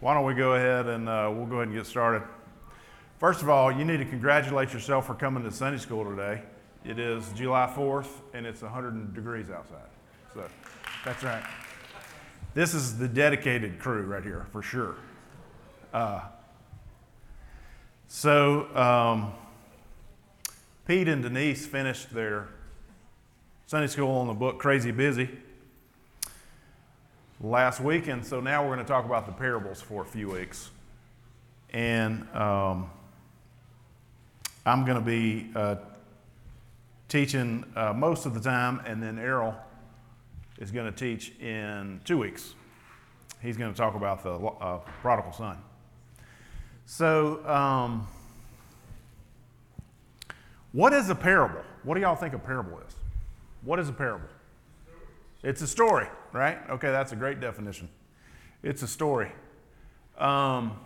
Why don't we go ahead and uh, we'll go ahead and get started. First of all, you need to congratulate yourself for coming to Sunday school today. It is July 4th and it's 100 degrees outside. So that's right. This is the dedicated crew right here for sure. Uh, so um, Pete and Denise finished their Sunday school on the book Crazy Busy last week, and so now we're going to talk about the parables for a few weeks. And um, I'm going to be uh, teaching uh, most of the time, and then Errol is going to teach in two weeks. He's going to talk about the uh, prodigal son. So, um, what is a parable? What do y'all think a parable is? What is a parable? It's a story, right? Okay, that's a great definition. It's a story. Um,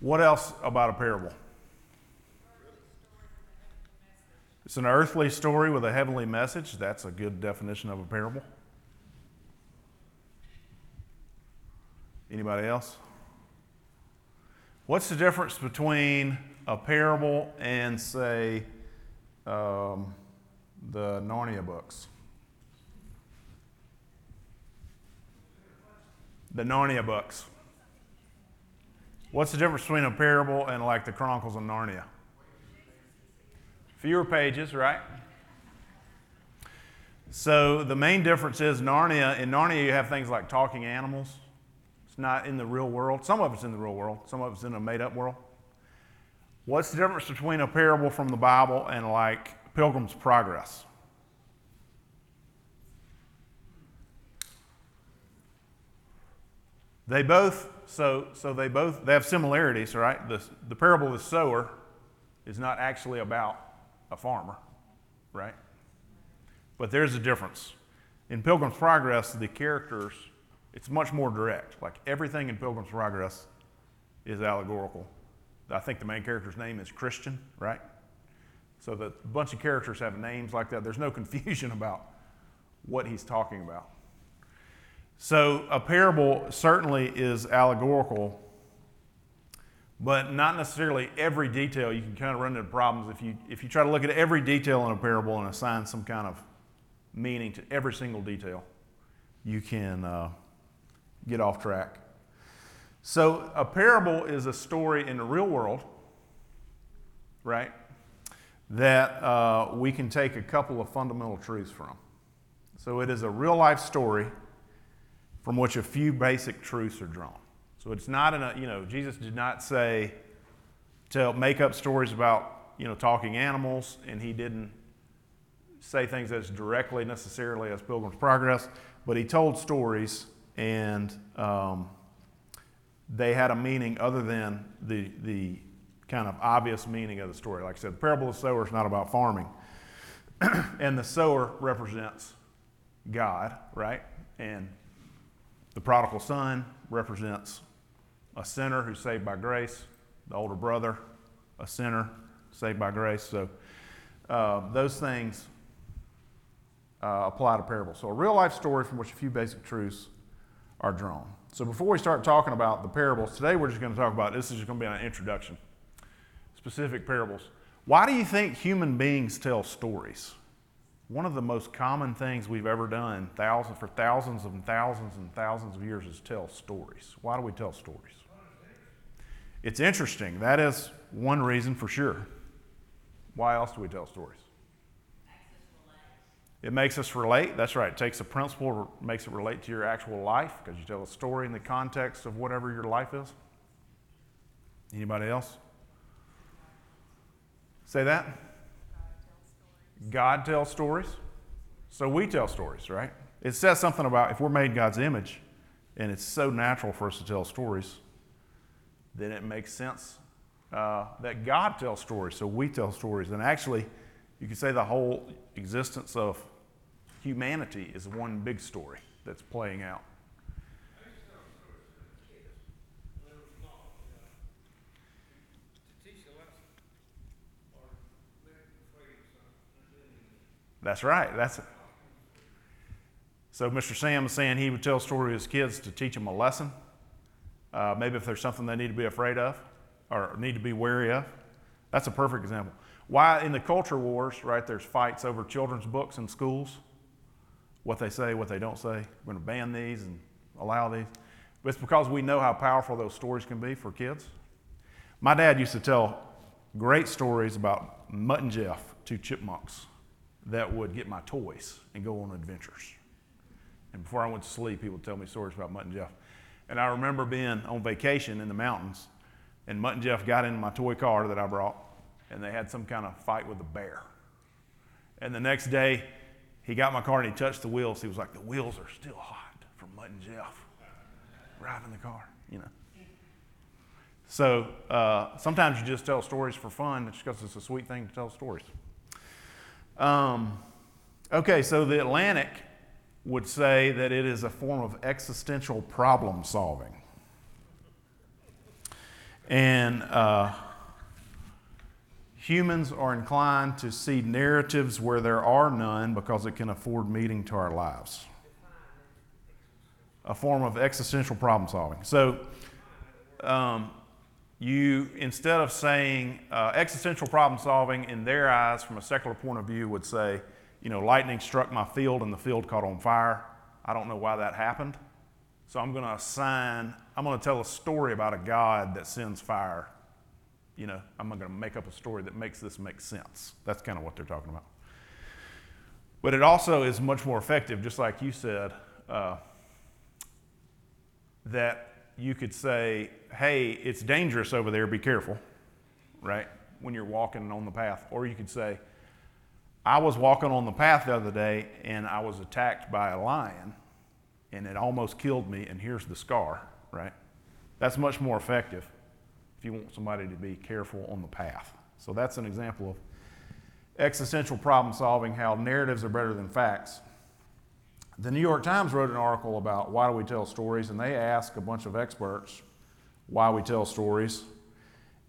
what else about a parable? It's an earthly story with a heavenly message. That's a good definition of a parable. Anybody else? What's the difference between a parable and, say, um, the Narnia books? The Narnia books. What's the difference between a parable and like the Chronicles of Narnia? Fewer pages, right? So the main difference is Narnia. In Narnia, you have things like talking animals. It's not in the real world. Some of it's in the real world. Some of it's in a made-up world. What's the difference between a parable from the Bible and like Pilgrim's Progress? They both, so, so they both, they have similarities, right? The, the parable of the sower is not actually about a farmer, right? But there's a difference. In Pilgrim's Progress, the characters, it's much more direct. Like everything in Pilgrim's Progress is allegorical. I think the main character's name is Christian, right? So that a bunch of characters have names like that. There's no confusion about what he's talking about. So a parable certainly is allegorical, but not necessarily every detail. You can kind of run into problems if you if you try to look at every detail in a parable and assign some kind of meaning to every single detail. You can uh, get off track. So a parable is a story in the real world, right? That uh, we can take a couple of fundamental truths from. So it is a real life story from which a few basic truths are drawn. So it's not a, you know, Jesus did not say, to make up stories about, you know, talking animals, and he didn't say things as directly necessarily as Pilgrim's Progress, but he told stories and um, they had a meaning other than the, the kind of obvious meaning of the story. Like I said, the parable of the sower is not about farming. and the sower represents God, right? And the prodigal son represents a sinner who's saved by grace, the older brother, a sinner saved by grace. So uh, those things uh, apply to parables. So a real life story from which a few basic truths are drawn. So before we start talking about the parables, today we're just going to talk about this is just going to be an introduction. Specific parables. Why do you think human beings tell stories? One of the most common things we've ever done thousands, for thousands and thousands and thousands of years is tell stories. Why do we tell stories? It's interesting. That is one reason for sure. Why else do we tell stories? It makes us relate. That's right. It takes a principle, makes it relate to your actual life because you tell a story in the context of whatever your life is. Anybody else? Say that? God tells stories, so we tell stories, right? It says something about if we're made God's image and it's so natural for us to tell stories, then it makes sense uh, that God tells stories, so we tell stories. And actually, you could say the whole existence of humanity is one big story that's playing out. That's right. That's it. So Mr. Sam is saying he would tell stories to his kids to teach them a lesson. Uh, maybe if there's something they need to be afraid of or need to be wary of. That's a perfect example. Why in the culture wars, right, there's fights over children's books in schools, what they say, what they don't say. We're going to ban these and allow these. But it's because we know how powerful those stories can be for kids. My dad used to tell great stories about Mutt and Jeff, two chipmunks that would get my toys and go on adventures. And before I went to sleep, he would tell me stories about Mutt and Jeff. And I remember being on vacation in the mountains, and Mutt and Jeff got in my toy car that I brought, and they had some kind of fight with a bear. And the next day, he got my car and he touched the wheels. He was like, The wheels are still hot from Mutt and Jeff driving the car, you know. So uh, sometimes you just tell stories for fun just because it's a sweet thing to tell stories. Um, okay, so the Atlantic would say that it is a form of existential problem solving. And uh, humans are inclined to see narratives where there are none because it can afford meaning to our lives. A form of existential problem solving. So, um, you, instead of saying uh, existential problem solving in their eyes from a secular point of view, would say, you know, lightning struck my field and the field caught on fire. I don't know why that happened. So I'm going to assign, I'm going to tell a story about a God that sends fire. You know, I'm going to make up a story that makes this make sense. That's kind of what they're talking about. But it also is much more effective, just like you said, uh, that you could say, hey, it's dangerous over there, be careful, right? When you're walking on the path. Or you could say, I was walking on the path the other day and I was attacked by a lion and it almost killed me, and here's the scar, right? That's much more effective if you want somebody to be careful on the path. So that's an example of existential problem solving, how narratives are better than facts. The New York Times wrote an article about why do we tell stories, and they asked a bunch of experts why we tell stories.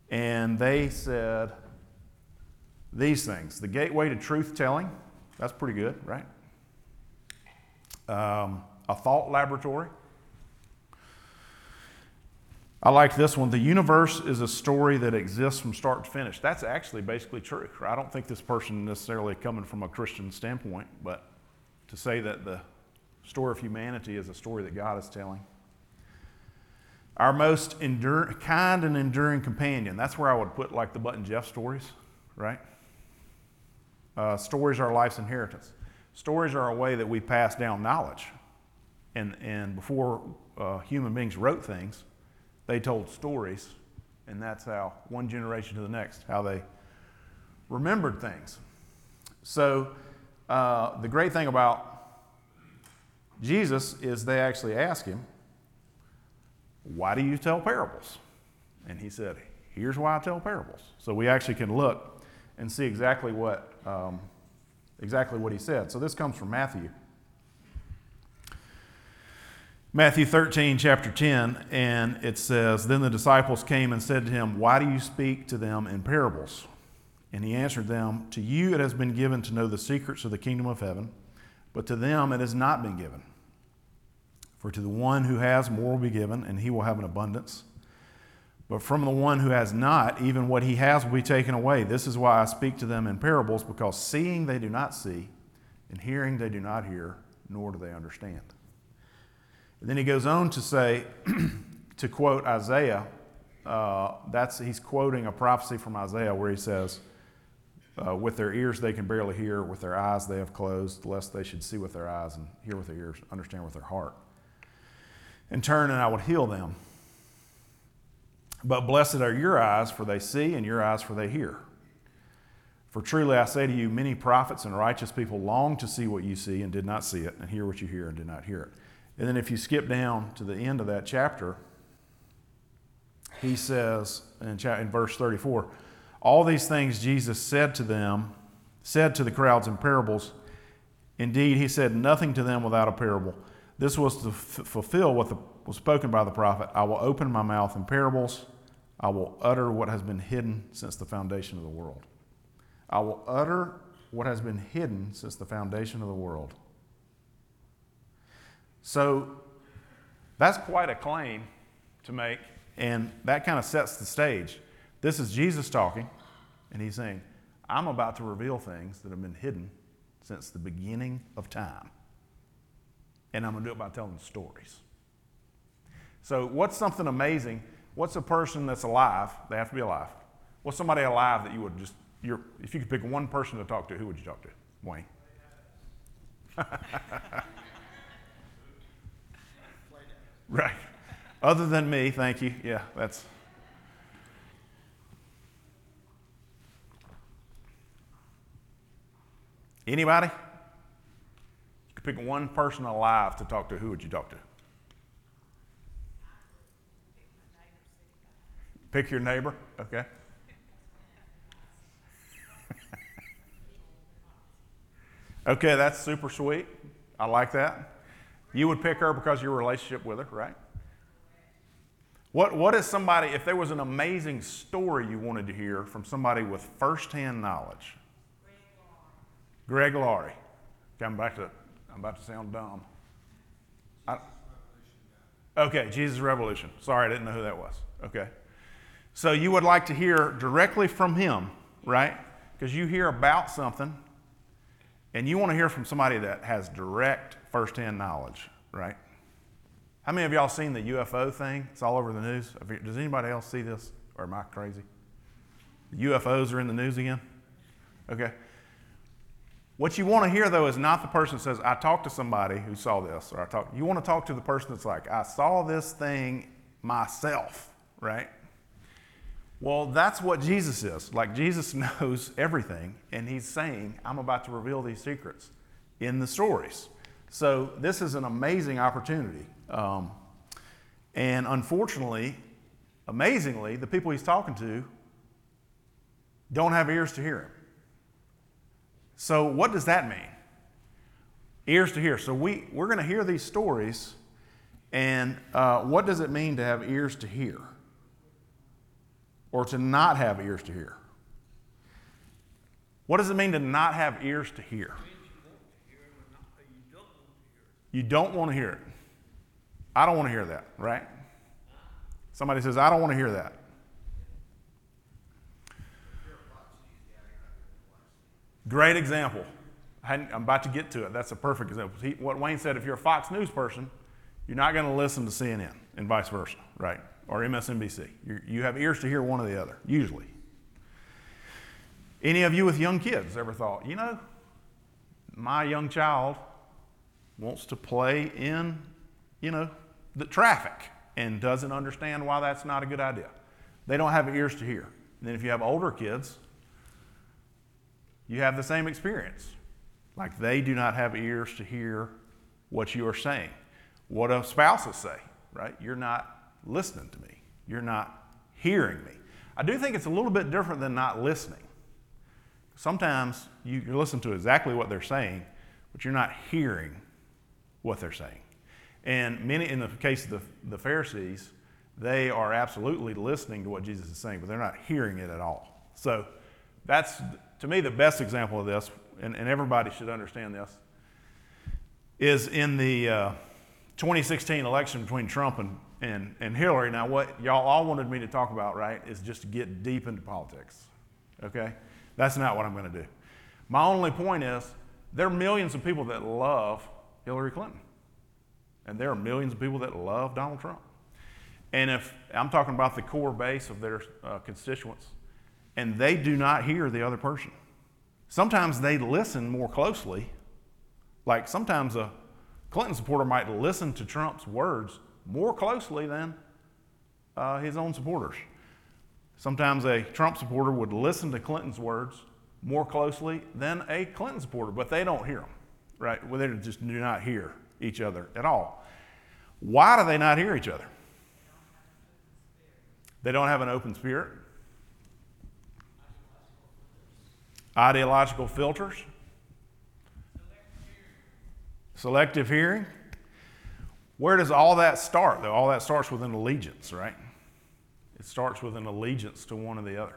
And they said these things the gateway to truth telling, that's pretty good, right? Um, a thought laboratory. I like this one. The universe is a story that exists from start to finish. That's actually basically true. I don't think this person necessarily coming from a Christian standpoint, but to say that the story of humanity is a story that God is telling. Our most endure, kind and enduring companion. That's where I would put like the Mutt and Jeff stories, right? Uh, stories are life's inheritance. Stories are a way that we pass down knowledge. And, and before uh, human beings wrote things, they told stories, and that's how one generation to the next, how they remembered things. So uh, the great thing about Jesus is they actually ask him, Why do you tell parables? And he said, Here's why I tell parables. So we actually can look and see exactly what, um, exactly what he said. So this comes from Matthew. Matthew 13, chapter 10, and it says, Then the disciples came and said to him, Why do you speak to them in parables? And he answered them, To you it has been given to know the secrets of the kingdom of heaven but to them it has not been given. For to the one who has, more will be given, and he will have an abundance. But from the one who has not, even what he has will be taken away. This is why I speak to them in parables, because seeing they do not see, and hearing they do not hear, nor do they understand. And then he goes on to say, to quote Isaiah, uh, that's, he's quoting a prophecy from Isaiah where he says, uh, with their ears they can barely hear, with their eyes they have closed, lest they should see with their eyes and hear with their ears, understand with their heart. And turn, and I would heal them. But blessed are your eyes, for they see, and your eyes, for they hear. For truly I say to you, many prophets and righteous people long to see what you see and did not see it, and hear what you hear and did not hear it. And then if you skip down to the end of that chapter, he says in, in verse 34, all these things Jesus said to them, said to the crowds in parables. Indeed, he said nothing to them without a parable. This was to f- fulfill what the, was spoken by the prophet I will open my mouth in parables, I will utter what has been hidden since the foundation of the world. I will utter what has been hidden since the foundation of the world. So that's quite a claim to make, and that kind of sets the stage. This is Jesus talking, and he's saying, I'm about to reveal things that have been hidden since the beginning of time. And I'm going to do it by telling stories. So, what's something amazing? What's a person that's alive? They have to be alive. What's somebody alive that you would just, you're, if you could pick one person to talk to, who would you talk to? Wayne. right. Other than me, thank you. Yeah, that's. Anybody? You could pick one person alive to talk to. Who would you talk to? Pick your neighbor. Okay. okay, that's super sweet. I like that. You would pick her because your relationship with her, right? What, what is somebody, if there was an amazing story you wanted to hear from somebody with firsthand knowledge? Greg Laurie. I'm back to, I'm about to sound dumb. I, okay, Jesus Revolution. Sorry, I didn't know who that was. Okay. So you would like to hear directly from him, right? Because you hear about something and you want to hear from somebody that has direct firsthand knowledge, right? How many of y'all seen the UFO thing? It's all over the news. Does anybody else see this? Or am I crazy? The UFOs are in the news again? Okay. What you want to hear, though, is not the person says, I talked to somebody who saw this, or I talked. You want to talk to the person that's like, I saw this thing myself, right? Well, that's what Jesus is. Like, Jesus knows everything, and he's saying, I'm about to reveal these secrets in the stories. So, this is an amazing opportunity. Um, and unfortunately, amazingly, the people he's talking to don't have ears to hear him. So, what does that mean? Ears to hear. So, we, we're going to hear these stories, and uh, what does it mean to have ears to hear? or to not have ears to hear? What does it mean to not have ears to hear? You don't want to hear it. I don't want to hear that, right? Somebody says, I don't want to hear that. Great example. I'm about to get to it. That's a perfect example. He, what Wayne said if you're a Fox News person, you're not going to listen to CNN and vice versa, right? or MSNBC. You're, you have ears to hear one or the other, usually. Any of you with young kids ever thought, you know, my young child wants to play in, you know, the traffic and doesn't understand why that's not a good idea. They don't have ears to hear. And then if you have older kids, you have the same experience. Like they do not have ears to hear what you are saying. What do spouses say, right? You're not listening to me. You're not hearing me. I do think it's a little bit different than not listening. Sometimes you, you listen to exactly what they're saying, but you're not hearing what they're saying. And many, in the case of the, the Pharisees, they are absolutely listening to what Jesus is saying, but they're not hearing it at all. So that's, to me, the best example of this, and, and everybody should understand this, is in the uh, 2016 election between Trump and, and, and Hillary. Now, what y'all all wanted me to talk about, right, is just to get deep into politics. Okay? That's not what I'm going to do. My only point is there are millions of people that love Hillary Clinton, and there are millions of people that love Donald Trump. And if I'm talking about the core base of their uh, constituents, and they do not hear the other person, sometimes they listen more closely. Like sometimes a Clinton supporter might listen to Trump's words more closely than uh, his own supporters. Sometimes a Trump supporter would listen to Clinton's words more closely than a Clinton supporter, but they don't hear them, right? Well, they just do not hear each other at all. Why do they not hear each other? They don't have an open spirit. Ideological filters. Selective hearing. Where does all that start, though? All that starts with an allegiance, right? It starts with an allegiance to one or the other.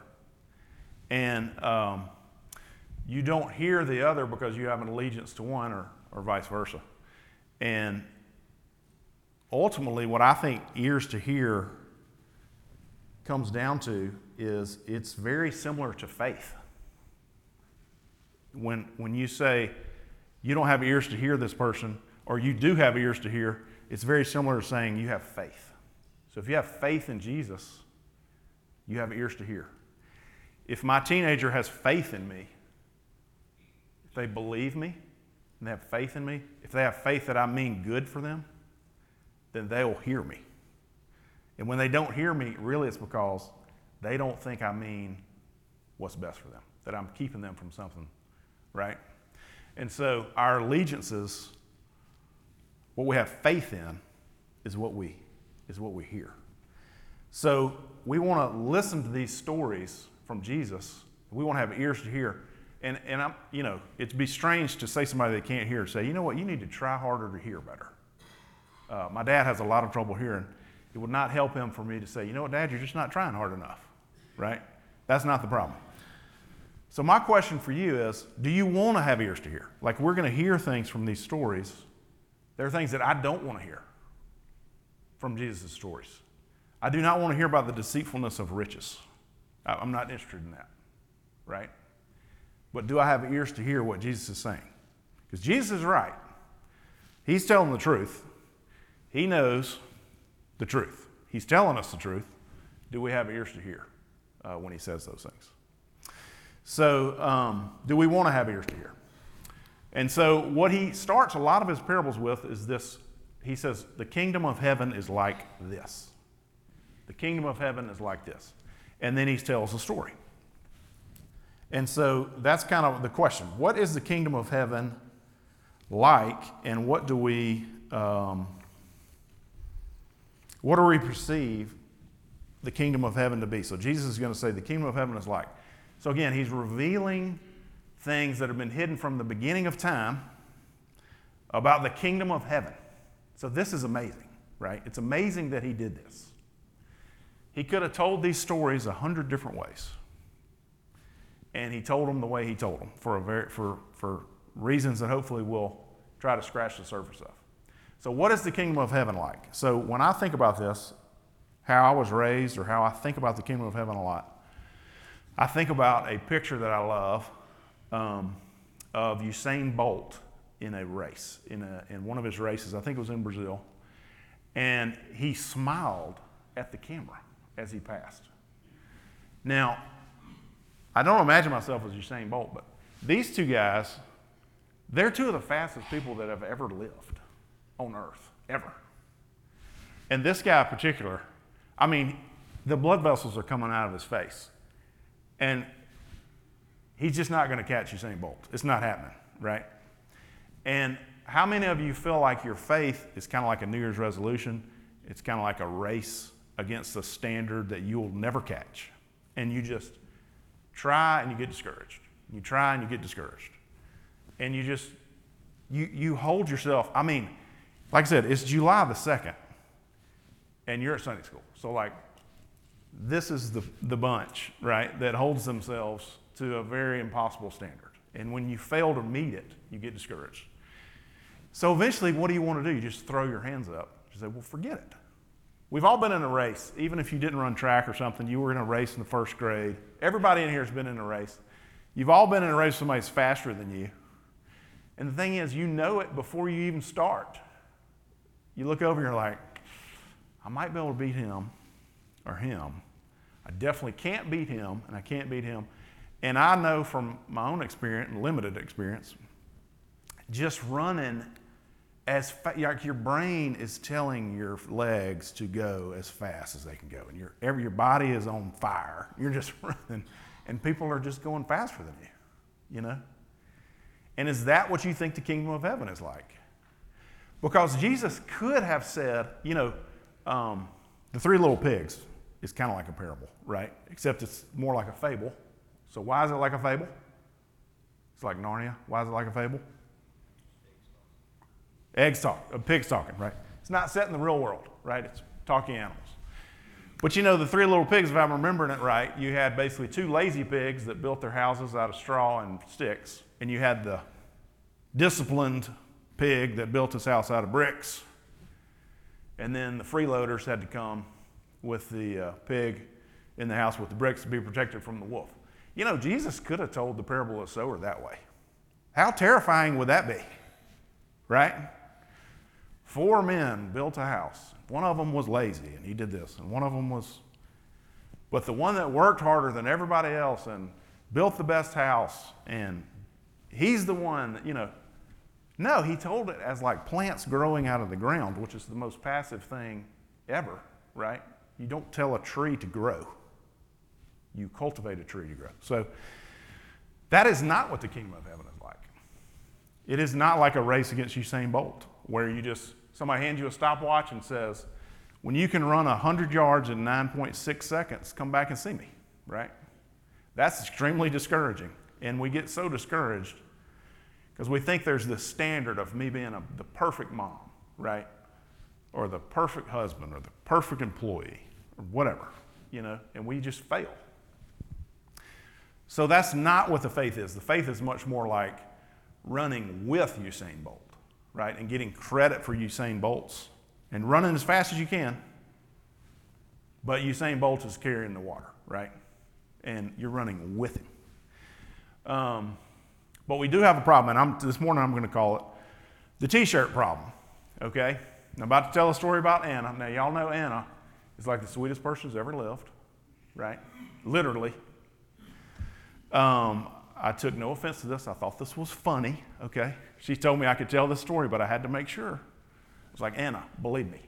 And um, you don't hear the other because you have an allegiance to one or, or vice versa. And ultimately, what I think ears to hear comes down to is it's very similar to faith. When, when you say you don't have ears to hear this person, or you do have ears to hear, it's very similar to saying you have faith. So if you have faith in Jesus, you have ears to hear. If my teenager has faith in me, if they believe me and they have faith in me, if they have faith that I mean good for them, then they'll hear me. And when they don't hear me, really it's because they don't think I mean what's best for them, that I'm keeping them from something, right? And so our allegiances, what we have faith in, is what we is what we hear. So we want to listen to these stories from Jesus. We want to have ears to hear. And, and I'm, you know, it'd be strange to say somebody that can't hear, say, you know what, you need to try harder to hear better. Uh, my dad has a lot of trouble hearing. It would not help him for me to say, you know what, Dad, you're just not trying hard enough, right? That's not the problem. So, my question for you is do you want to have ears to hear? Like, we're going to hear things from these stories. There are things that I don't want to hear from Jesus' stories. I do not want to hear about the deceitfulness of riches. I'm not interested in that, right? But do I have ears to hear what Jesus is saying? Because Jesus is right. He's telling the truth. He knows the truth. He's telling us the truth. Do we have ears to hear uh, when he says those things? So, um, do we want to have ears to hear? And so, what he starts a lot of his parables with is this he says, The kingdom of heaven is like this. The kingdom of heaven is like this. And then he tells a story. And so that's kind of the question. What is the kingdom of heaven like, and what do we, um, what do we perceive the kingdom of heaven to be? So Jesus is going to say the kingdom of heaven is like. So again, he's revealing things that have been hidden from the beginning of time about the kingdom of heaven. So this is amazing, right? It's amazing that he did this. He could have told these stories a hundred different ways. And he told them the way he told them for, a very, for, for reasons that hopefully we'll try to scratch the surface of. So, what is the kingdom of heaven like? So, when I think about this, how I was raised or how I think about the kingdom of heaven a lot, I think about a picture that I love um, of Usain Bolt in a race, in, a, in one of his races. I think it was in Brazil. And he smiled at the camera as he passed. Now, I don't imagine myself as Usain Bolt, but these two guys, they're two of the fastest people that have ever lived on earth, ever. And this guy in particular, I mean, the blood vessels are coming out of his face. And he's just not going to catch Usain Bolt. It's not happening, right? And how many of you feel like your faith is kind of like a New Year's resolution? It's kind of like a race against a standard that you'll never catch. And you just try and you get discouraged. You try and you get discouraged. And you just, you, you hold yourself. I mean, like I said, it's July the 2nd, and you're at Sunday school. So, like, this is the, the bunch, right, that holds themselves to a very impossible standard. And when you fail to meet it, you get discouraged. So eventually, what do you want to do? You just throw your hands up. You say, well, forget it. We've all been in a race. Even if you didn't run track or something, you were in a race in the first grade. Everybody in here has been in a race. You've all been in a race with somebody faster than you. And the thing is, you know it before you even start. You look over and you're like, I might be able to beat him or him. I definitely can't beat him, and I can't beat him. And I know from my own experience limited experience, just running as fa- like your brain is telling your legs to go as fast as they can go, and your every your body is on fire. You're just running, and people are just going faster than you. You know. And is that what you think the kingdom of heaven is like? Because Jesus could have said, you know, um, the three little pigs is kind of like a parable, right? Except it's more like a fable. So why is it like a fable? It's like Narnia. Why is it like a fable? Eggs talk, a uh, pigs talking, right? It's not set in the real world, right? It's talking animals. But you know, the three little pigs, if I'm remembering it right, you had basically two lazy pigs that built their houses out of straw and sticks, and you had the disciplined pig that built his house out of bricks. And then the freeloaders had to come with the uh, pig in the house with the bricks to be protected from the wolf. You know, Jesus could have told the parable of the sower that way. How terrifying would that be? Right? Four men built a house. One of them was lazy and he did this, and one of them was, but the one that worked harder than everybody else and built the best house, and he's the one that, you know. No, he told it as like plants growing out of the ground, which is the most passive thing ever, right? You don't tell a tree to grow, you cultivate a tree to grow. So that is not what the kingdom of heaven is like. It is not like a race against Usain Bolt, where you just, somebody hands you a stopwatch and says, when you can run 100 yards in 9.6 seconds, come back and see me, right? That's extremely discouraging. And we get so discouraged because we think there's this standard of me being a, the perfect mom, right? Or the perfect husband, or the perfect employee, whatever, you know, and we just fail. So that's not what the faith is. The faith is much more like running with Usain Bolt, right? And getting credit for Usain Bolts and running as fast as you can. But Usain Bolt is carrying the water, right? And you're running with him. Um, but we do have a problem, and I'm, this morning I'm going to call it the t shirt problem, okay? I'm about to tell a story about Anna. Now, y'all know Anna is like the sweetest person who's ever lived, right? Literally. Um, I took no offense to this. I thought this was funny, okay? She told me I could tell this story, but I had to make sure. It's like, Anna, believe me,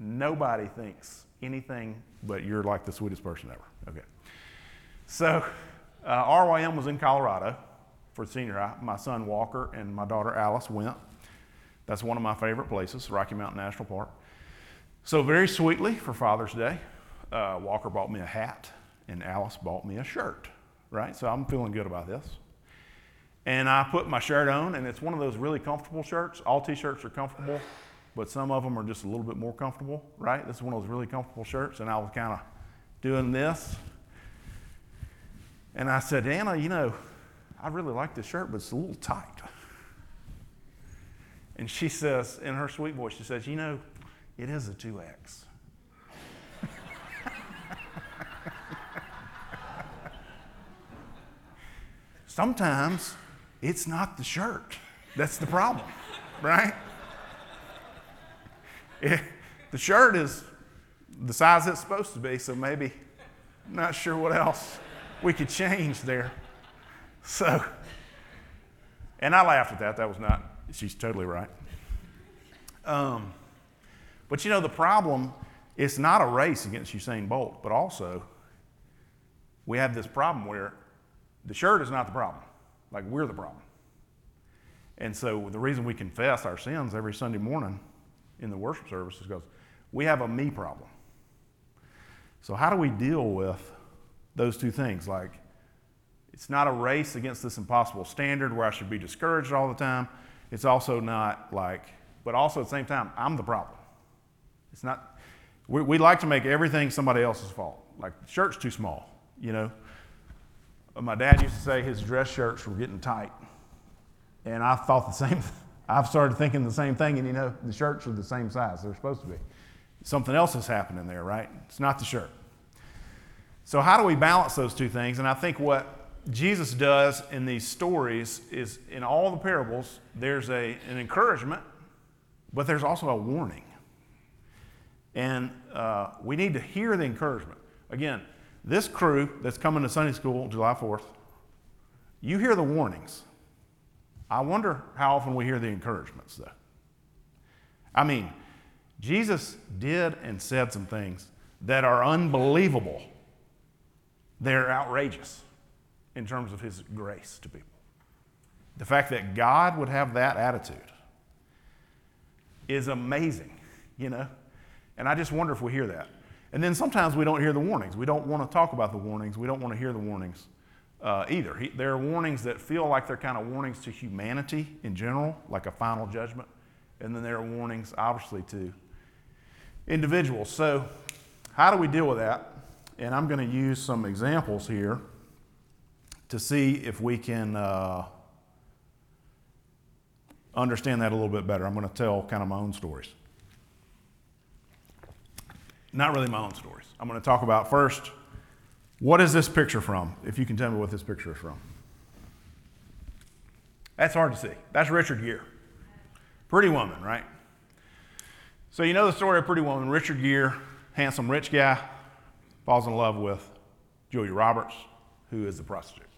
nobody thinks anything but you're like the sweetest person ever, okay? So, uh, RYM was in Colorado for senior high. My son Walker and my daughter Alice went. That's one of my favorite places, Rocky Mountain National Park. So, very sweetly for Father's Day, uh, Walker bought me a hat and Alice bought me a shirt, right? So, I'm feeling good about this. And I put my shirt on, and it's one of those really comfortable shirts. All t shirts are comfortable, but some of them are just a little bit more comfortable, right? This is one of those really comfortable shirts, and I was kind of doing this. And I said, Anna, you know, I really like this shirt, but it's a little tight. And she says, in her sweet voice, she says, You know, it is a 2X. Sometimes it's not the shirt that's the problem, right? It, the shirt is the size it's supposed to be, so maybe, I'm not sure what else we could change there. So, and I laughed at that. That was not, she's totally right. Um, but you know, the problem, it's not a race against Usain Bolt, but also we have this problem where the shirt is not the problem. Like we're the problem. And so the reason we confess our sins every Sunday morning in the worship service is because we have a me problem. So, how do we deal with those two things? Like, it's not a race against this impossible standard where I should be discouraged all the time. It's also not like, but also at the same time, I'm the problem. It's not, we, we like to make everything somebody else's fault. Like, the shirt's too small, you know? Uh, my dad used to say his dress shirts were getting tight. And I thought the same, I've started thinking the same thing, and you know, the shirts are the same size they're supposed to be. Something else is happening there, right? It's not the shirt. So, how do we balance those two things? And I think what Jesus does in these stories is in all the parables, there's a, an encouragement, but there's also a warning. And uh, we need to hear the encouragement. Again, this crew that's coming to Sunday school July 4th, you hear the warnings. I wonder how often we hear the encouragements, though. I mean, Jesus did and said some things that are unbelievable, they're outrageous in terms of his grace to people. The fact that God would have that attitude is amazing, you know? And I just wonder if we hear that. And then sometimes we don't hear the warnings. We don't want to talk about the warnings. We don't want to hear the warnings uh, either. He, there are warnings that feel like they're kind of warnings to humanity in general, like a final judgment. And then there are warnings, obviously, to individuals. So, how do we deal with that? And I'm going to use some examples here to see if we can uh, understand that a little bit better. I'm going to tell kind of my own stories. Not really my own stories. I'm going to talk about first what is this picture from, if you can tell me what this picture is from. That's hard to see. That's Richard Gere. Pretty Woman, right? So, you know the story of Pretty Woman. Richard Gere, handsome rich guy, falls in love with Julia Roberts, who is a prostitute?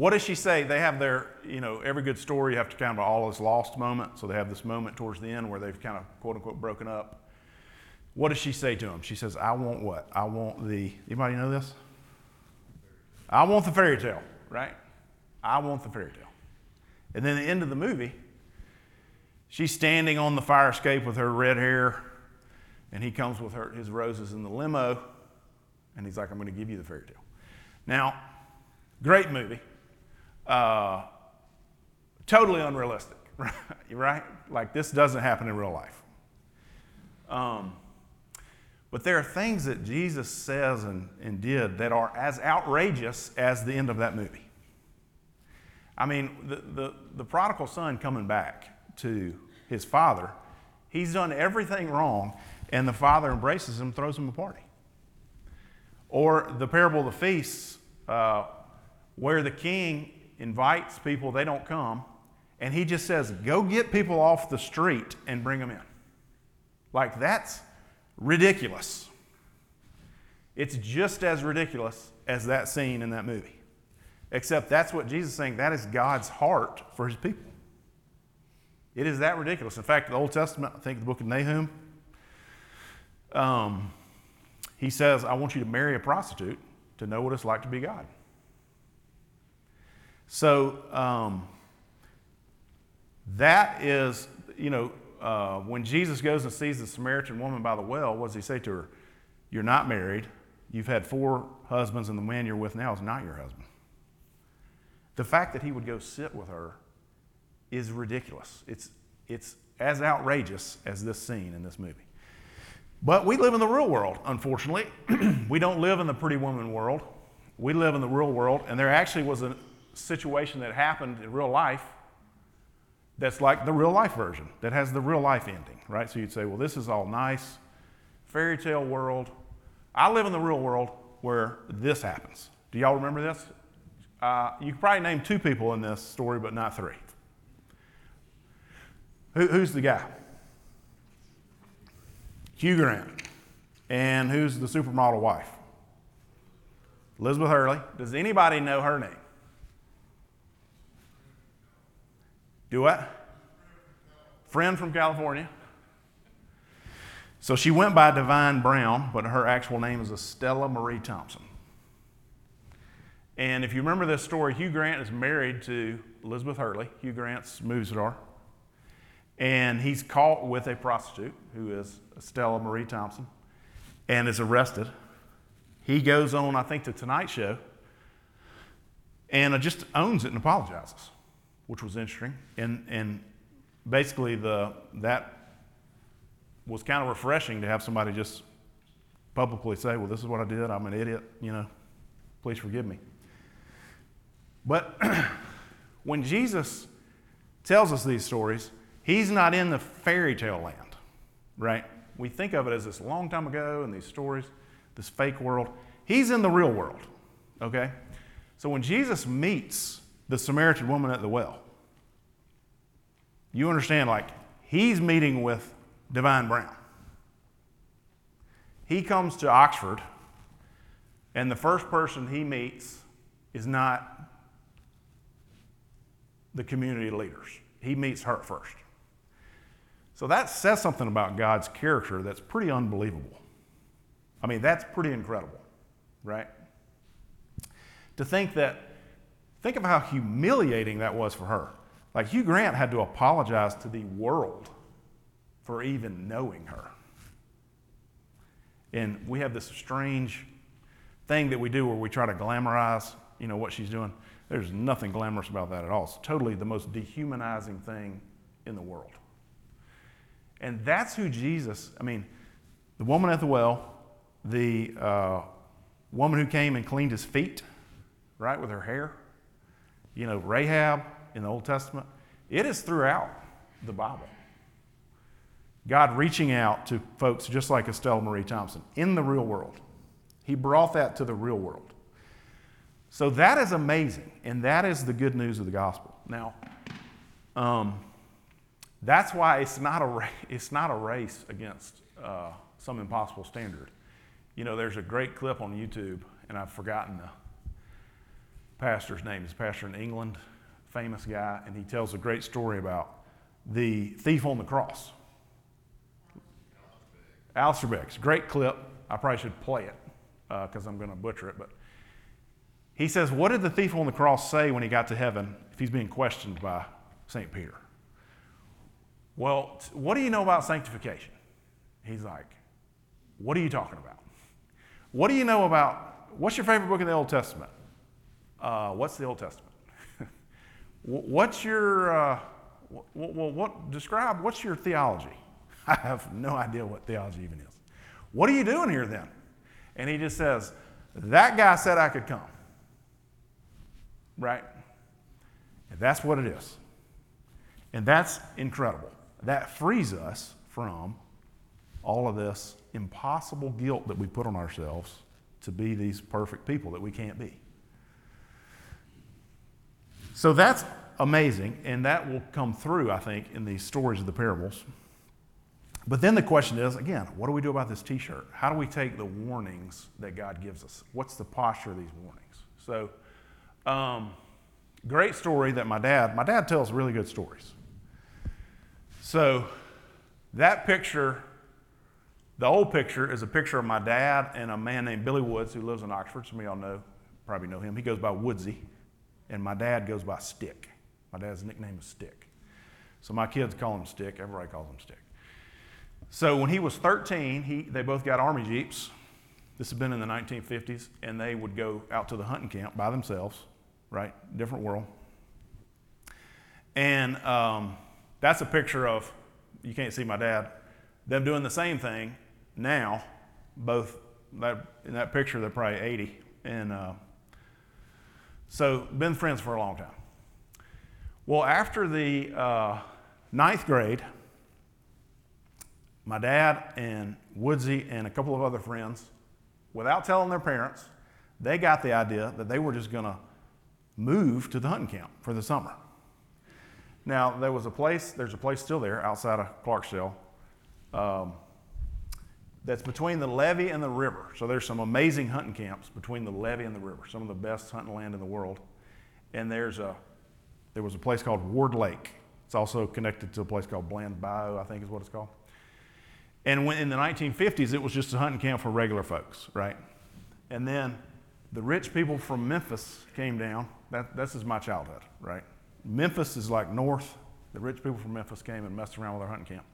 What does she say? They have their, you know, every good story, you have to kind of all is lost moment. So they have this moment towards the end where they've kind of quote unquote broken up. What does she say to him? She says, I want what? I want the, anybody know this? I want the fairy tale, right? I want the fairy tale. And then the end of the movie, she's standing on the fire escape with her red hair, and he comes with her, his roses in the limo, and he's like, I'm going to give you the fairy tale. Now, great movie. Uh, totally unrealistic, right? Like, this doesn't happen in real life. Um, but there are things that Jesus says and, and did that are as outrageous as the end of that movie. I mean, the, the, the prodigal son coming back to his father, he's done everything wrong, and the father embraces him, throws him a party. Or the parable of the feasts, uh, where the king invites people, they don't come, and he just says, Go get people off the street and bring them in. Like, that's ridiculous. It's just as ridiculous as that scene in that movie. Except that's what Jesus is saying. That is God's heart for his people. It is that ridiculous. In fact, the Old Testament, I think the book of Nahum, um, he says, I want you to marry a prostitute to know what it's like to be God. So um, that is, you know, uh, when Jesus goes and sees the Samaritan woman by the well, what does he say to her? You're not married. You've had four husbands, and the man you're with now is not your husband. The fact that he would go sit with her is ridiculous. It's, it's as outrageous as this scene in this movie. But we live in the real world, unfortunately. we don't live in the pretty woman world. We live in the real world, and there actually was a situation that happened in real life that's like the real life version, that has the real life ending, right? So you'd say, well, this is all nice, fairy tale world. I live in the real world where this happens. Do y'all remember this? Uh, you could probably name two people in this story, but not three. Who, who's the guy? Hugh Grant. And who's the supermodel wife? Elizabeth Hurley. Does anybody know her name? Do what? Friend from California. So she went by Divine Brown, but her actual name is Estella Marie Thompson. And if you remember this story, Hugh Grant is married to Elizabeth Hurley, Hugh Grant's movie star. And he's caught with a prostitute who is Estella Marie Thompson and is arrested. He goes on, I think, to Tonight Show and uh, just owns it and apologizes which was interesting. And, and basically, the, that was kind of refreshing to have somebody just publicly say, Well, this is what I did. I'm an idiot. You know, please forgive me. But when Jesus tells us these stories, he's not in the fairy tale land, right? We think of it as this long time ago and these stories, this fake world. He's in the real world, okay? So when Jesus meets the Samaritan woman at the well. You understand, like, he's meeting with Divine Brown. He comes to Oxford, and the first person he meets is not the community leaders. He meets her first. So that says something about God's character that's pretty unbelievable. I mean, that's pretty incredible, right? To think that Think of how humiliating that was for her. Like Hugh Grant had to apologize to the world for even knowing her. And we have this strange thing that we do where we try to glamorize, you know, what she's doing. There's nothing glamorous about that at all. It's totally the most dehumanizing thing in the world. And that's who Jesus, I mean, the woman at the well, the uh, woman who came and cleaned his feet, right, with her hair you know, Rahab in the Old Testament, it is throughout the Bible. God reaching out to folks just like Estelle Marie Thompson in the real world. He brought that to the real world. So that is amazing, and that is the good news of the gospel. Now, um, that's why it's not a, ra- it's not a race against uh, some impossible standard. You know, there's a great clip on YouTube, and I've forgotten the pastor's name. He's a pastor in England, famous guy, and he tells a great story about the thief on the cross. Alistair Beggs, great clip. I probably should play it because uh, I'm going to butcher it. But he says, What did the thief on the cross say when he got to heaven if he's being questioned by St. Peter? Well, what do you know about sanctification? He's like, What are you talking about? What do you know about, what's your favorite book in the Old Testament? Uh, what's the Old Testament? what's your, uh, what, what, describe, what's your theology? I have no idea what theology even is. What are you doing here then? And he just says, That guy said I could come. Right? And that's what it is. And that's incredible. That frees us from all of this impossible guilt that we put on ourselves to be these perfect people that we can't be. So that's amazing, and that will come through, I think, in these stories of the parables. But then the question is again, what do we do about this t shirt? How do we take the warnings that God gives us? What's the posture of these warnings? So, um, great story that my dad, my dad tells really good stories. So, that picture, the old picture, is a picture of my dad and a man named Billy Woods who lives in Oxford. Some of y'all know, probably know him. He goes by Woodsy, and my dad goes by Stick. My dad's nickname is Stick. So my kids call him Stick. Everybody calls him Stick. So when he was 13, he, they both got Army Jeeps. This had been in the 1950s, and they would go out to the hunting camp by themselves, right? Different world. And um, that's a picture of, you can't see my dad, them doing the same thing now, both that, in that picture, they're probably 80. And uh, so, been friends for a long time. Well, after the uh, ninth grade, my dad and Woodsy and a couple of other friends, without telling their parents, they got the idea that they were just going to move to the hunting camp for the summer. Now, there was a place, there's a place still there outside of Clarksville. um, that's between the levee and the river. So there's some amazing hunting camps between the levee and the river, some of the best hunting land in the world. And there's a, there was a place called Ward Lake. It's also connected to a place called Bland Bayou, I think is what it's called. And when, in the 1950s, it was just a hunting camp for regular folks, right? And then the rich people from Memphis came down. That, this is my childhood, right? Memphis is like north. The rich people from Memphis came and messed around with our hunting camp.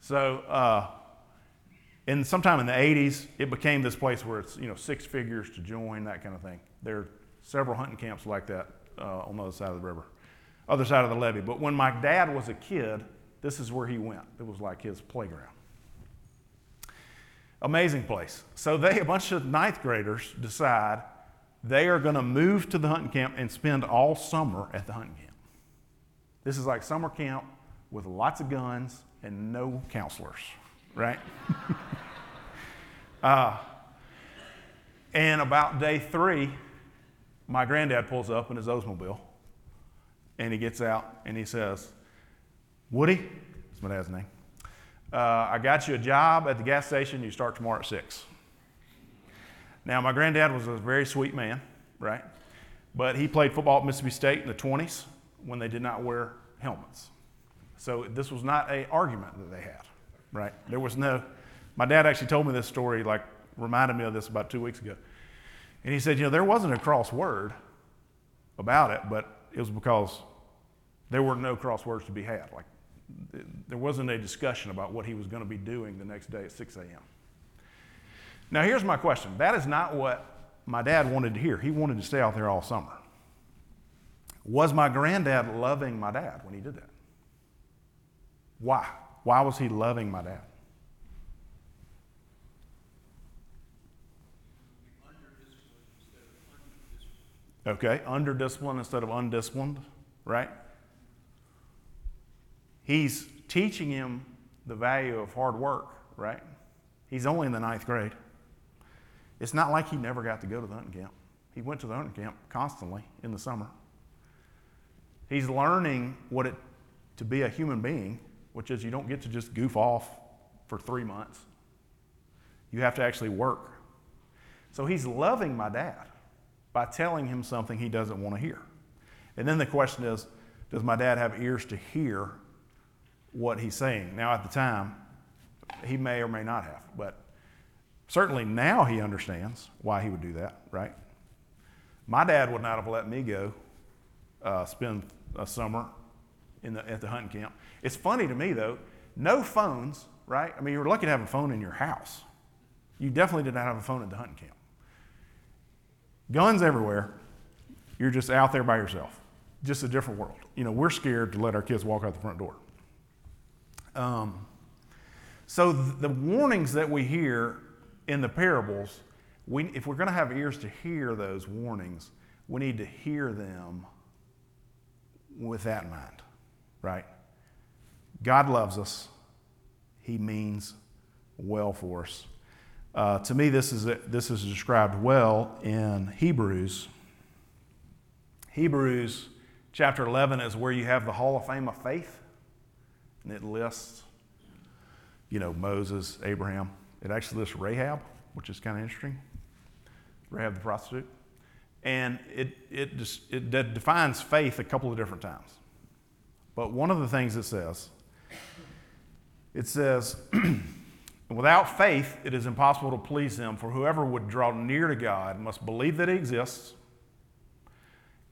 So, uh, and sometime in the 80s, it became this place where it's, you know, six figures to join, that kind of thing. There are several hunting camps like that uh, on the other side of the river, other side of the levee. But when my dad was a kid, this is where he went. It was like his playground. Amazing place. So they, a bunch of ninth graders, decide they are going to move to the hunting camp and spend all summer at the hunting camp. This is like summer camp with lots of guns and no counselors, right? uh, and about day three, my granddad pulls up in his Oldsmobile and he gets out and he says, Woody, that's my dad's name uh, I got you a job at the gas station. You start tomorrow at 6. Now, my granddad was a very sweet man, right? But he played football at Mississippi State in the 20s when they did not wear helmets. So this was not an argument that they had, right? There was no, my dad actually told me this story, like reminded me of this about two weeks ago. And he said, you know, there wasn't a cross word about it, but it was because there were no cross words to be had. Like there wasn't a discussion about what he was going to be doing the next day at 6 a.m. Now, here's my question. That is not what my dad wanted to hear. He wanted to stay out there all summer. Was my granddad loving my dad when he did that? Why? Why was he loving my dad? Okay, under discipline instead of undisciplined, right? He's teaching him the value of hard work, right? He's only in the ninth grade. It's not like he never got to go to the hunting camp. He went to the hunting camp constantly in the summer. He's learning what it to be a human being, which is you don't get to just goof off for three months. You have to actually work. So he's loving my dad by telling him something he doesn't want to hear. And then the question is does my dad have ears to hear what he's saying? Now, at the time, he may or may not have, but certainly now he understands why he would do that, right? My dad would not have let me go uh, spend a summer in the, at the hunting camp. It's funny to me, though, no phones, right? I mean, you were lucky to have a phone in your house. You definitely did not have a phone at the hunting camp. Guns everywhere. You're just out there by yourself. Just a different world. You know, we're scared to let our kids walk out the front door. Um, so the warnings that we hear in the parables, we, if we're going to have ears to hear those warnings, we need to hear them with that in mind, right? God loves us. He means well for us. Uh, to me, this is, this is described well in Hebrews. Hebrews chapter 11 is where you have the Hall of Fame of Faith, and it lists, you know, Moses, Abraham. It actually lists Rahab, which is kind of interesting. Rahab the prostitute. And it, it, just, it defines faith a couple of different times. But one of the things it says, it says, Without faith, it is impossible to please him, for whoever would draw near to God must believe that he exists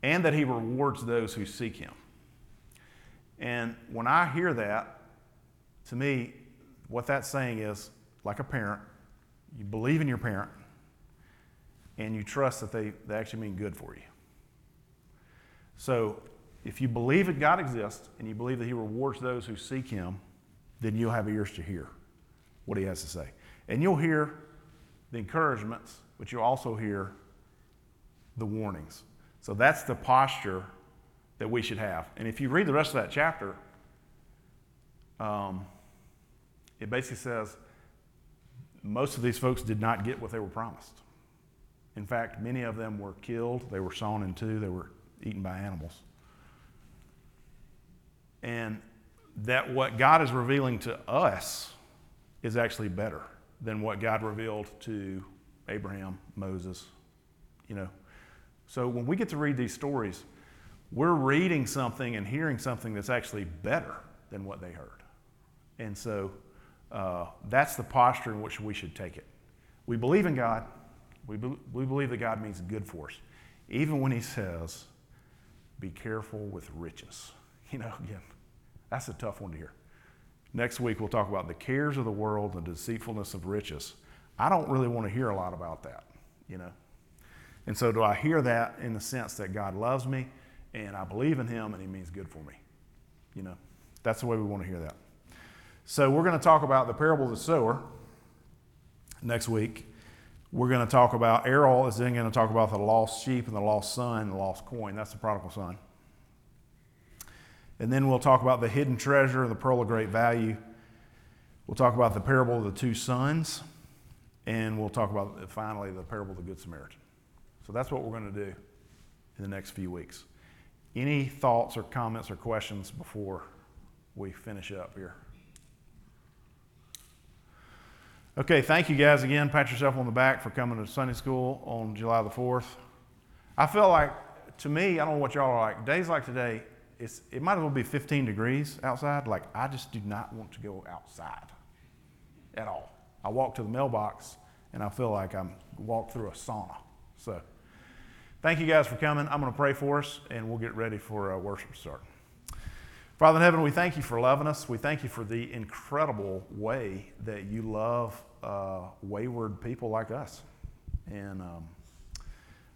and that he rewards those who seek him. And when I hear that, to me, what that's saying is like a parent, you believe in your parent and you trust that they, they actually mean good for you. So if you believe that God exists and you believe that he rewards those who seek him, then you'll have ears to hear what he has to say. And you'll hear the encouragements, but you'll also hear the warnings. So that's the posture that we should have. And if you read the rest of that chapter, um, it basically says most of these folks did not get what they were promised. In fact, many of them were killed, they were sawn in two, they were eaten by animals. And that what God is revealing to us is actually better than what God revealed to Abraham, Moses, you know. So when we get to read these stories, we're reading something and hearing something that's actually better than what they heard. And so uh, that's the posture in which we should take it. We believe in God. We, be- we believe that God means good for us. Even when He says, be careful with riches. You know, again, that's a tough one to hear. Next week, we'll talk about the cares of the world and the deceitfulness of riches. I don't really want to hear a lot about that, you know. And so, do I hear that in the sense that God loves me and I believe in Him and He means good for me? You know, that's the way we want to hear that. So, we're going to talk about the parable of the sower next week. We're going to talk about, Errol is then going to talk about the lost sheep and the lost son and the lost coin. That's the prodigal son. And then we'll talk about the hidden treasure and the pearl of great value. We'll talk about the parable of the two sons. And we'll talk about finally the parable of the Good Samaritan. So that's what we're going to do in the next few weeks. Any thoughts or comments or questions before we finish up here? Okay, thank you guys again. Pat yourself on the back for coming to Sunday school on July the 4th. I feel like, to me, I don't know what y'all are like, days like today, it's, it might as well be 15 degrees outside. Like, I just do not want to go outside at all. I walk to the mailbox and I feel like I'm walked through a sauna. So, thank you guys for coming. I'm going to pray for us and we'll get ready for uh, worship start. Father in heaven, we thank you for loving us. We thank you for the incredible way that you love uh, wayward people like us. And um,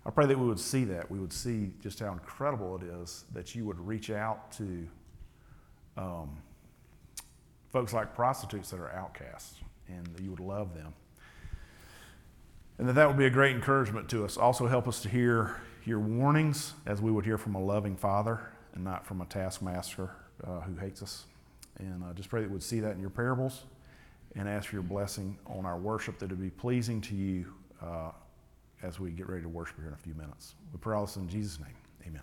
I pray that we would see that. We would see just how incredible it is that you would reach out to um, folks like prostitutes that are outcasts and that you would love them. And that that would be a great encouragement to us. Also, help us to hear your warnings as we would hear from a loving father and not from a taskmaster uh, who hates us. And uh, just pray that we'd see that in your parables and ask for your blessing on our worship, that it would be pleasing to you uh, as we get ready to worship here in a few minutes. We pray all this in Jesus' name. Amen.